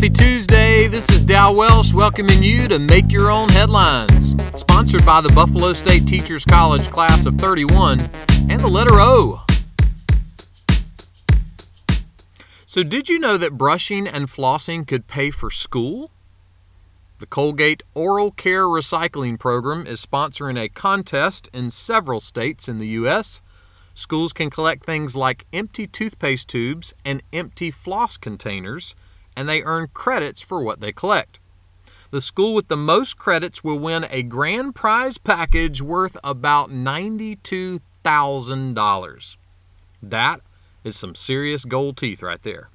Happy Tuesday. This is Dal Welsh welcoming you to Make Your Own Headlines. Sponsored by the Buffalo State Teachers College class of 31 and the letter O. So, did you know that brushing and flossing could pay for school? The Colgate Oral Care Recycling Program is sponsoring a contest in several states in the U.S. Schools can collect things like empty toothpaste tubes and empty floss containers, and they earn credits for what they collect. The school with the most credits will win a grand prize package worth about $92,000. That is some serious gold teeth right there.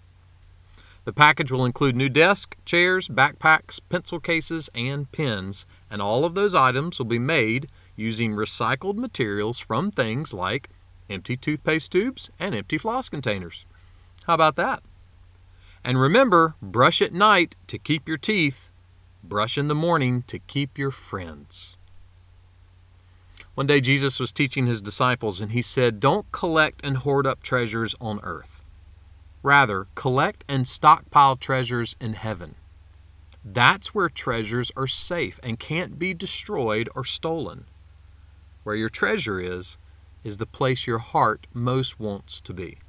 The package will include new desk, chairs, backpacks, pencil cases, and pens, and all of those items will be made using recycled materials from things like empty toothpaste tubes and empty floss containers. How about that? And remember, brush at night to keep your teeth, brush in the morning to keep your friends. One day Jesus was teaching his disciples and he said, Don't collect and hoard up treasures on earth Rather, collect and stockpile treasures in heaven. That's where treasures are safe and can't be destroyed or stolen. Where your treasure is, is the place your heart most wants to be.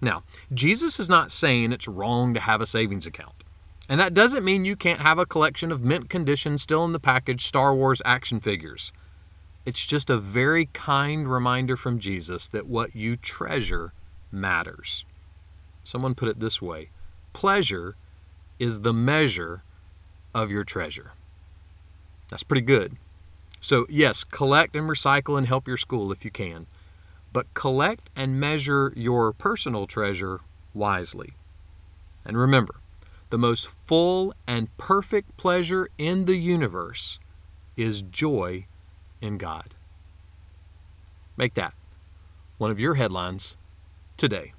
Now, Jesus is not saying it's wrong to have a savings account. And that doesn't mean you can't have a collection of mint condition, still in the package Star Wars action figures. It's just a very kind reminder from Jesus that what you treasure matters. Someone put it this way pleasure is the measure of your treasure. That's pretty good. So, yes, collect and recycle and help your school if you can, but collect and measure your personal treasure wisely. And remember, the most full and perfect pleasure in the universe is joy in God. Make that one of your headlines today.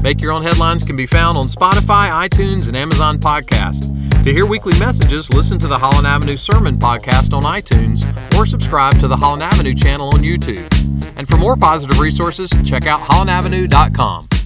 Make Your Own Headlines can be found on Spotify, iTunes, and Amazon Podcast. To hear weekly messages, listen to the Holland Avenue Sermon Podcast on iTunes or subscribe to the Holland Avenue channel on YouTube. And for more positive resources, check out hollandavenue.com.